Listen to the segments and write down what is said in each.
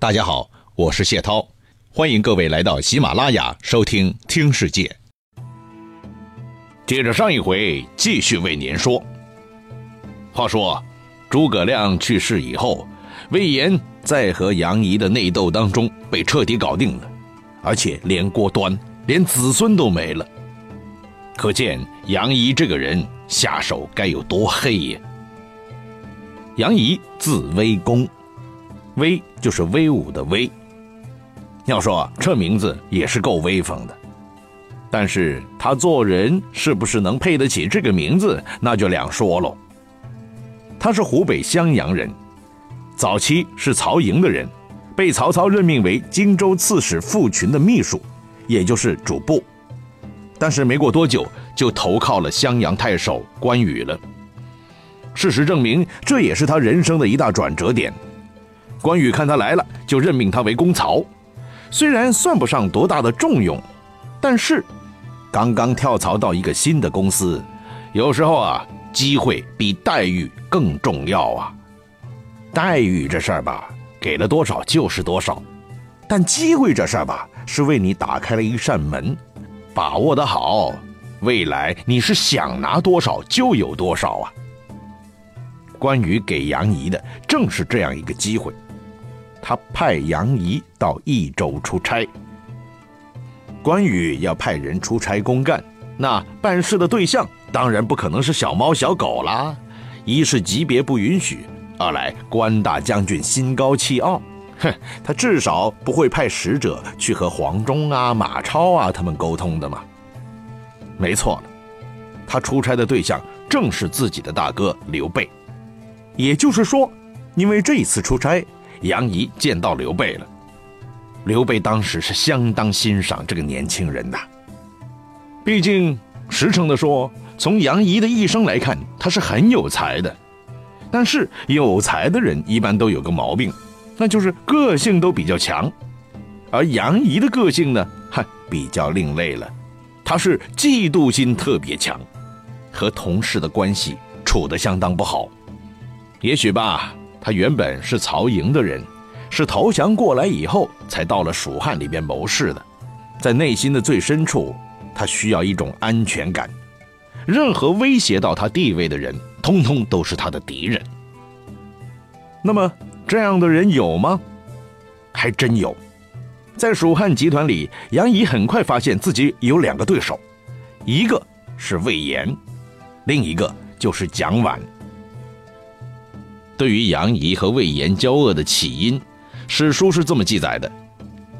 大家好，我是谢涛，欢迎各位来到喜马拉雅收听《听世界》。接着上一回，继续为您说。话说，诸葛亮去世以后，魏延在和杨仪的内斗当中被彻底搞定了，而且连锅端，连子孙都没了。可见杨仪这个人下手该有多黑呀！杨仪字威公。威就是威武的威。要说这名字也是够威风的，但是他做人是不是能配得起这个名字，那就两说喽。他是湖北襄阳人，早期是曹营的人，被曹操任命为荆州刺史傅群的秘书，也就是主簿。但是没过多久，就投靠了襄阳太守关羽了。事实证明，这也是他人生的一大转折点。关羽看他来了，就任命他为公曹。虽然算不上多大的重用，但是刚刚跳槽到一个新的公司，有时候啊，机会比待遇更重要啊。待遇这事儿吧，给了多少就是多少；但机会这事儿吧，是为你打开了一扇门，把握得好，未来你是想拿多少就有多少啊。关羽给杨仪的正是这样一个机会。他派杨仪到益州出差。关羽要派人出差公干，那办事的对象当然不可能是小猫小狗啦。一是级别不允许，二来关大将军心高气傲，哼，他至少不会派使者去和黄忠啊、马超啊他们沟通的嘛。没错了，他出差的对象正是自己的大哥刘备。也就是说，因为这一次出差。杨仪见到刘备了，刘备当时是相当欣赏这个年轻人的。毕竟实诚的说，从杨仪的一生来看，他是很有才的。但是有才的人一般都有个毛病，那就是个性都比较强。而杨仪的个性呢，还比较另类了，他是嫉妒心特别强，和同事的关系处得相当不好。也许吧。他原本是曹营的人，是投降过来以后才到了蜀汉里边谋事的，在内心的最深处，他需要一种安全感。任何威胁到他地位的人，通通都是他的敌人。那么这样的人有吗？还真有。在蜀汉集团里，杨仪很快发现自己有两个对手，一个是魏延，另一个就是蒋琬。对于杨仪和魏延交恶的起因，史书是这么记载的：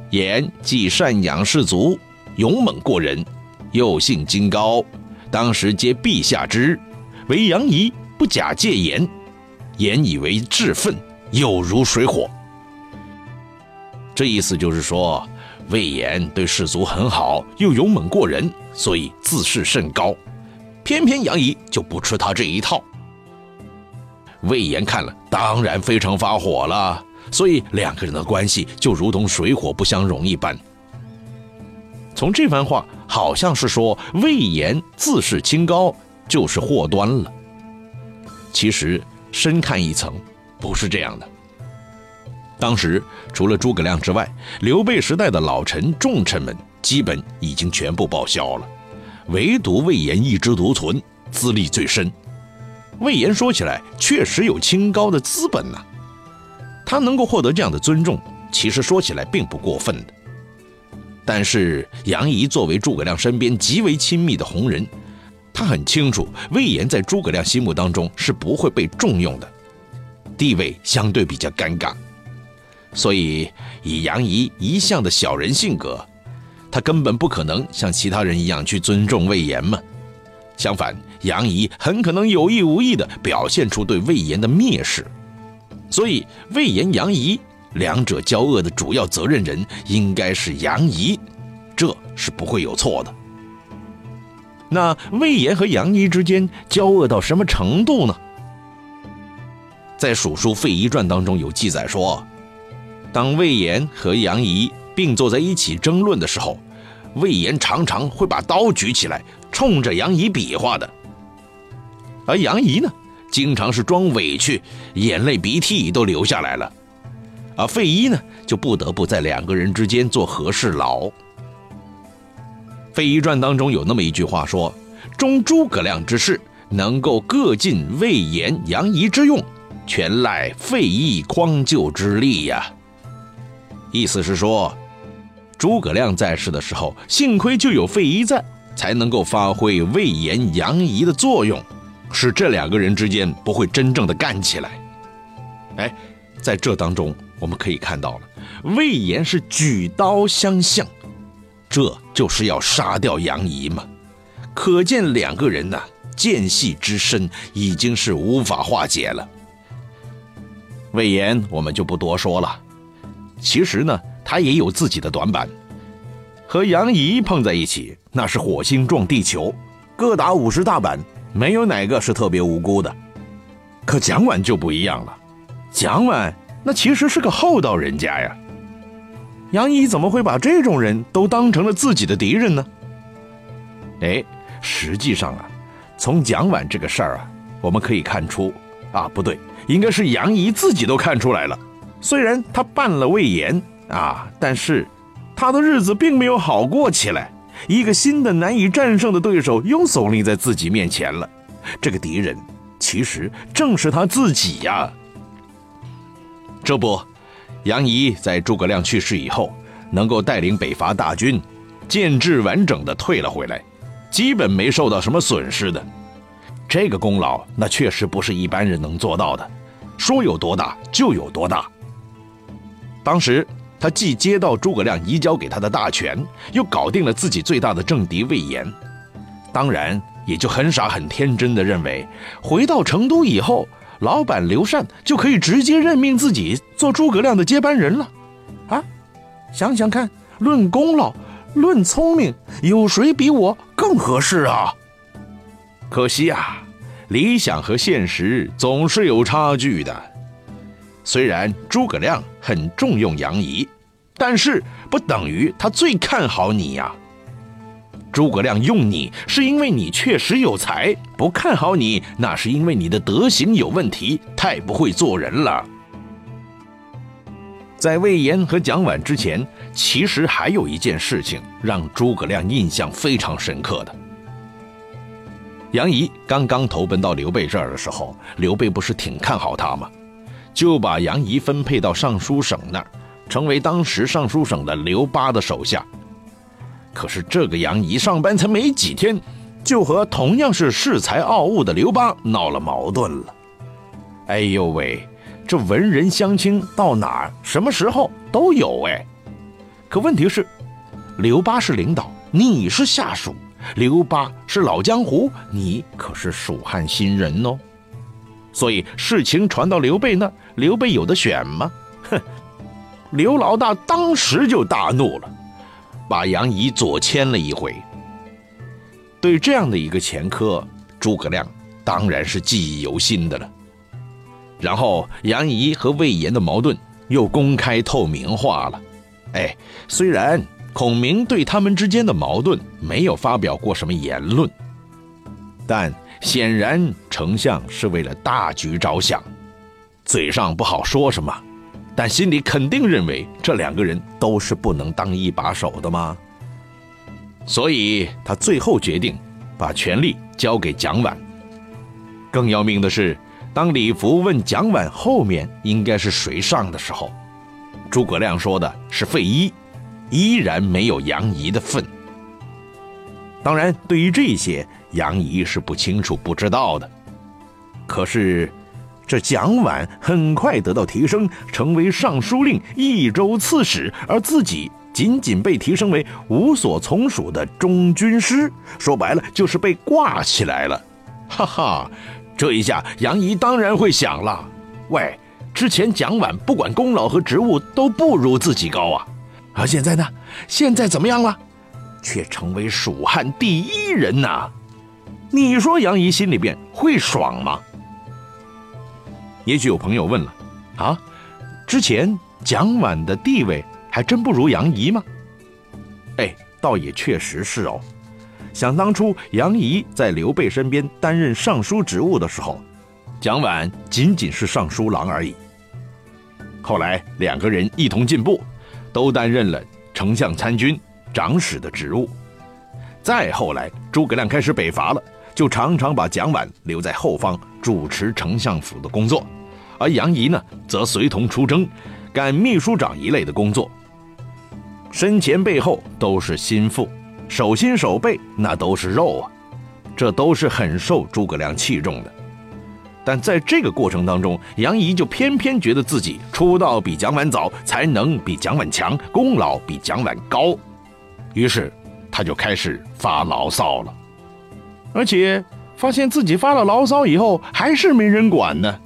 延既善养士卒，勇猛过人，又性精高，当时皆陛下之，唯杨仪不假戒言，言以为志愤，有如水火。这意思就是说，魏延对士卒很好，又勇猛过人，所以自视甚高，偏偏杨仪就不吃他这一套。魏延看了，当然非常发火了，所以两个人的关系就如同水火不相容一般。从这番话，好像是说魏延自视清高，就是祸端了。其实深看一层，不是这样的。当时除了诸葛亮之外，刘备时代的老臣重臣们基本已经全部报销了，唯独魏延一枝独存，资历最深。魏延说起来确实有清高的资本呐，他能够获得这样的尊重，其实说起来并不过分的。但是杨仪作为诸葛亮身边极为亲密的红人，他很清楚魏延在诸葛亮心目当中是不会被重用的，地位相对比较尴尬。所以以杨仪一向的小人性格，他根本不可能像其他人一样去尊重魏延嘛。相反，杨仪很可能有意无意地表现出对魏延的蔑视，所以魏延、杨仪两者交恶的主要责任人应该是杨仪，这是不会有错的。那魏延和杨仪之间交恶到什么程度呢？在《蜀书·费祎传》当中有记载说，当魏延和杨仪并坐在一起争论的时候，魏延常常会把刀举起来。冲着杨仪比划的，而杨仪呢，经常是装委屈，眼泪鼻涕都流下来了。而费祎呢，就不得不在两个人之间做和事佬。《费祎传》当中有那么一句话说：“中诸葛亮之事，能够各尽魏延、杨仪之用，全赖费祎匡救之力呀。”意思是说，诸葛亮在世的时候，幸亏就有费祎在，才能够发挥魏延、杨仪的作用，使这两个人之间不会真正的干起来。哎，在这当中，我们可以看到了，魏延是举刀相向，这就是要杀掉杨仪嘛。可见两个人呐，间隙之深，已经是无法化解了。魏延，我们就不多说了。其实呢，他也有自己的短板，和杨仪碰在一起，那是火星撞地球，各打五十大板，没有哪个是特别无辜的。可蒋琬就不一样了，蒋琬那其实是个厚道人家呀。杨仪怎么会把这种人都当成了自己的敌人呢？哎，实际上啊，从蒋琬这个事儿啊，我们可以看出，啊，不对，应该是杨仪自己都看出来了。虽然他办了魏延啊，但是他的日子并没有好过起来。一个新的难以战胜的对手又耸立在自己面前了。这个敌人其实正是他自己呀。这不，杨仪在诸葛亮去世以后，能够带领北伐大军，建制完整的退了回来，基本没受到什么损失的。这个功劳那确实不是一般人能做到的，说有多大就有多大。当时他既接到诸葛亮移交给他的大权，又搞定了自己最大的政敌魏延，当然也就很傻很天真的认为，回到成都以后，老板刘禅就可以直接任命自己做诸葛亮的接班人了。啊，想想看，论功劳，论聪明，有谁比我更合适啊？可惜啊，理想和现实总是有差距的。虽然诸葛亮很重用杨仪，但是不等于他最看好你呀。诸葛亮用你是因为你确实有才，不看好你那是因为你的德行有问题，太不会做人了。在魏延和蒋琬之前，其实还有一件事情让诸葛亮印象非常深刻的。杨仪刚刚投奔到刘备这儿的时候，刘备不是挺看好他吗？就把杨仪分配到尚书省那儿，成为当时尚书省的刘巴的手下。可是这个杨仪上班才没几天，就和同样是恃才傲物的刘巴闹了矛盾了。哎呦喂，这文人相亲到哪儿、什么时候都有哎。可问题是，刘巴是领导，你是下属；刘巴是老江湖，你可是蜀汉新人哦。所以事情传到刘备那，刘备有的选吗？哼！刘老大当时就大怒了，把杨仪左迁了一回。对这样的一个前科，诸葛亮当然是记忆犹新的了。然后杨仪和魏延的矛盾又公开透明化了。哎，虽然孔明对他们之间的矛盾没有发表过什么言论，但。显然，丞相是为了大局着想，嘴上不好说什么，但心里肯定认为这两个人都是不能当一把手的嘛？所以他最后决定把权力交给蒋琬。更要命的是，当李福问蒋琬后面应该是谁上的时候，诸葛亮说的是费祎，依然没有杨仪的份。当然，对于这些。杨仪是不清楚、不知道的，可是这蒋琬很快得到提升，成为尚书令、益州刺史，而自己仅仅被提升为无所从属的中军师，说白了就是被挂起来了。哈哈，这一下杨仪当然会想了：喂，之前蒋琬不管功劳和职务都不如自己高啊，而现在呢？现在怎么样了？却成为蜀汉第一人呐！你说杨仪心里边会爽吗？也许有朋友问了，啊，之前蒋琬的地位还真不如杨仪吗？哎，倒也确实是哦。想当初杨仪在刘备身边担任尚书职务的时候，蒋琬仅仅是尚书郎而已。后来两个人一同进步，都担任了丞相参军、长史的职务。再后来，诸葛亮开始北伐了，就常常把蒋琬留在后方主持丞相府的工作，而杨仪呢，则随同出征，干秘书长一类的工作。身前背后都是心腹，手心手背那都是肉啊，这都是很受诸葛亮器重的。但在这个过程当中，杨仪就偏偏觉得自己出道比蒋琬早，才能比蒋琬强，功劳比蒋琬高，于是。他就开始发牢骚了，而且发现自己发了牢骚以后还是没人管呢，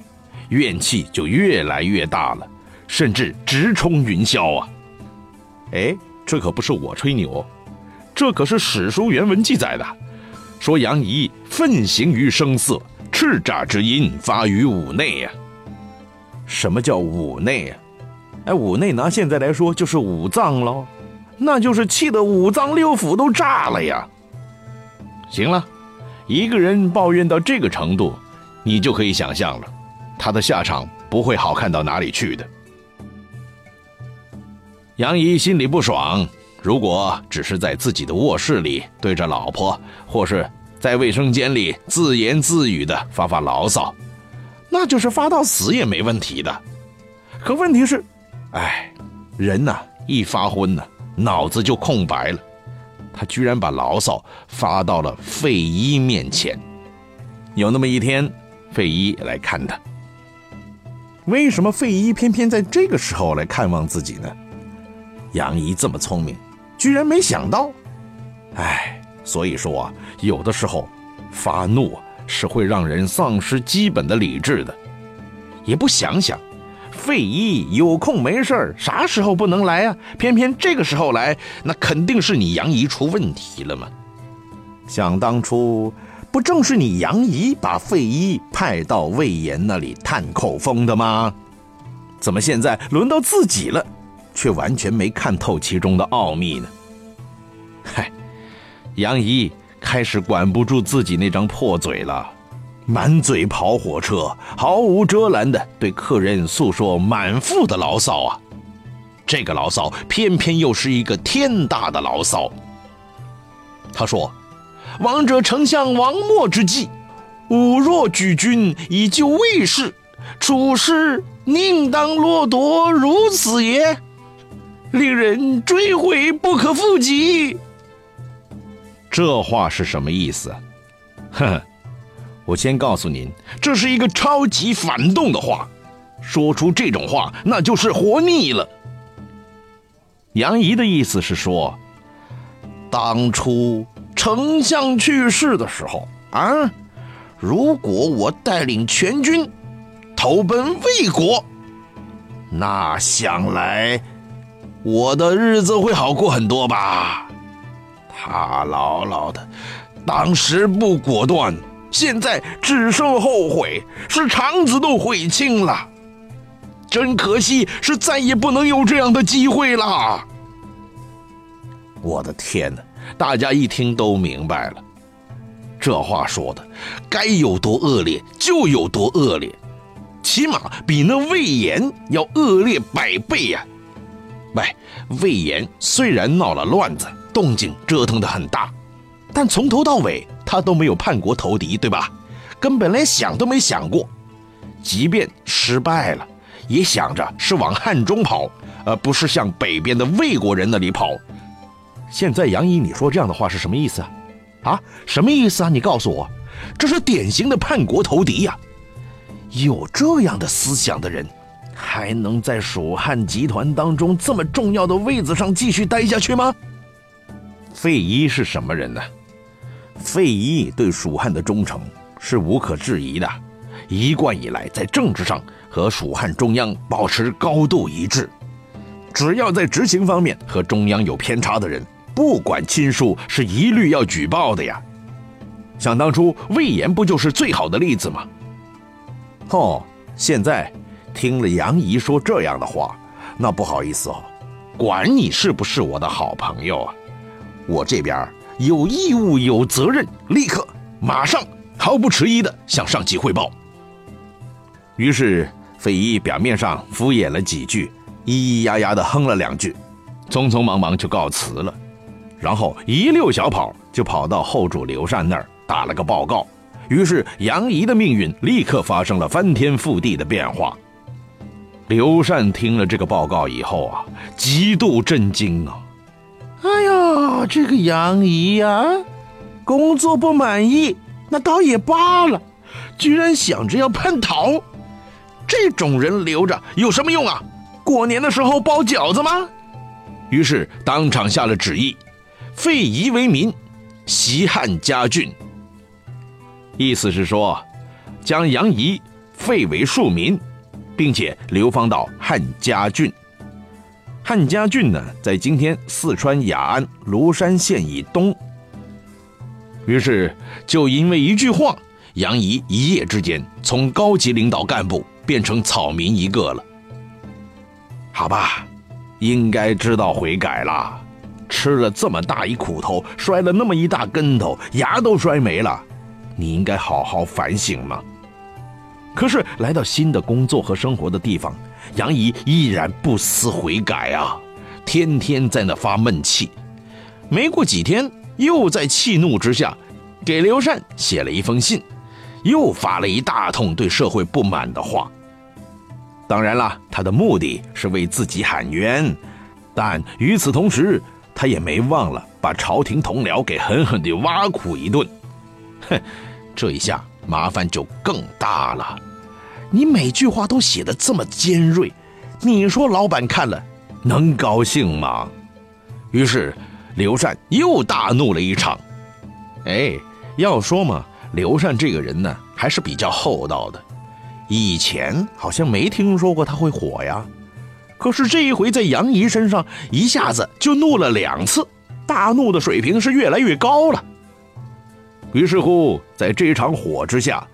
怨气就越来越大了，甚至直冲云霄啊！哎，这可不是我吹牛，这可是史书原文记载的，说杨仪奋行于声色，叱咤之音发于五内呀。什么叫五内啊？哎，五内拿现在来说就是五脏喽。那就是气得五脏六腑都炸了呀！行了，一个人抱怨到这个程度，你就可以想象了，他的下场不会好看到哪里去的。杨怡心里不爽，如果只是在自己的卧室里对着老婆，或是在卫生间里自言自语的发发牢骚，那就是发到死也没问题的。可问题是，哎，人呐，一发昏呢。脑子就空白了，他居然把牢骚发到了费祎面前。有那么一天，费祎来看他。为什么费祎偏偏在这个时候来看望自己呢？杨仪这么聪明，居然没想到。哎，所以说啊，有的时候发怒是会让人丧失基本的理智的，也不想想。费祎有空没事啥时候不能来啊？偏偏这个时候来，那肯定是你杨仪出问题了嘛。想当初，不正是你杨仪把费祎派到魏延那里探口风的吗？怎么现在轮到自己了，却完全没看透其中的奥秘呢？嗨，杨仪开始管不住自己那张破嘴了。满嘴跑火车，毫无遮拦的对客人诉说满腹的牢骚啊！这个牢骚偏偏又是一个天大的牢骚。他说：“王者丞相王末之际，吾若举军以救魏氏，处事宁当落夺如此也？令人追悔不可复及。”这话是什么意思？哼！我先告诉您，这是一个超级反动的话，说出这种话那就是活腻了。杨仪的意思是说，当初丞相去世的时候啊，如果我带领全军投奔魏国，那想来我的日子会好过很多吧？他姥姥的，当时不果断。现在只剩后悔，是肠子都悔青了。真可惜，是再也不能有这样的机会了。我的天哪！大家一听都明白了，这话说的该有多恶劣就有多恶劣，起码比那魏延要恶劣百倍呀。喂，魏延虽然闹了乱子，动静折腾的很大，但从头到尾。他都没有叛国投敌，对吧？根本连想都没想过。即便失败了，也想着是往汉中跑，而不是向北边的魏国人那里跑。现在杨仪，你说这样的话是什么意思啊？啊，什么意思啊？你告诉我，这是典型的叛国投敌呀！有这样的思想的人，还能在蜀汉集团当中这么重要的位子上继续待下去吗？费祎是什么人呢？费祎对蜀汉的忠诚是无可置疑的，一贯以来在政治上和蜀汉中央保持高度一致。只要在执行方面和中央有偏差的人，不管亲疏，是一律要举报的呀。想当初魏延不就是最好的例子吗？哦，现在听了杨仪说这样的话，那不好意思哦，管你是不是我的好朋友啊，我这边。有义务、有责任，立刻、马上、毫不迟疑的向上级汇报。于是，费祎表面上敷衍了几句，咿咿呀呀的哼了两句，匆匆忙忙就告辞了，然后一溜小跑就跑到后主刘禅那儿打了个报告。于是杨仪的命运立刻发生了翻天覆地的变化。刘禅听了这个报告以后啊，极度震惊啊！哎呀，啊这个杨仪呀，工作不满意，那倒也罢了，居然想着要叛逃，这种人留着有什么用啊？过年的时候包饺子吗？于是当场下了旨意，废夷为民，习汉家郡。意思是说，将杨仪废为庶民。并且流放到汉家郡。汉家郡呢，在今天四川雅安芦山县以东。于是，就因为一句话，杨仪一夜之间从高级领导干部变成草民一个了。好吧，应该知道悔改了。吃了这么大一苦头，摔了那么一大跟头，牙都摔没了，你应该好好反省嘛。可是来到新的工作和生活的地方，杨仪依然不思悔改啊，天天在那发闷气。没过几天，又在气怒之下，给刘禅写了一封信，又发了一大通对社会不满的话。当然了，他的目的是为自己喊冤，但与此同时，他也没忘了把朝廷同僚给狠狠地挖苦一顿。哼，这一下。麻烦就更大了，你每句话都写的这么尖锐，你说老板看了能高兴吗？于是刘禅又大怒了一场。哎，要说嘛，刘禅这个人呢还是比较厚道的，以前好像没听说过他会火呀，可是这一回在杨仪身上一下子就怒了两次，大怒的水平是越来越高了。于是乎，在这场火之下，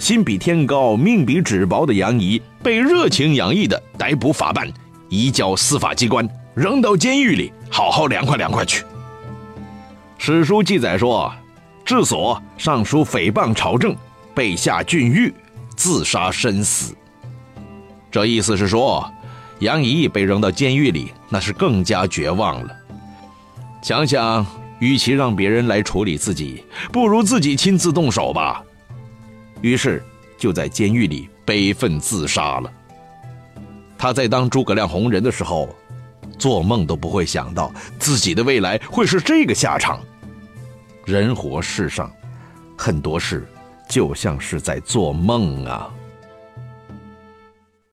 心比天高、命比纸薄的杨仪被热情洋溢的逮捕法办，移交司法机关，扔到监狱里，好好凉快凉快去。史书记载说，治所上书诽谤朝政，被下郡狱，自杀身死。这意思是说，杨仪被扔到监狱里，那是更加绝望了。想想。与其让别人来处理自己，不如自己亲自动手吧。于是就在监狱里悲愤自杀了。他在当诸葛亮红人的时候，做梦都不会想到自己的未来会是这个下场。人活世上，很多事就像是在做梦啊。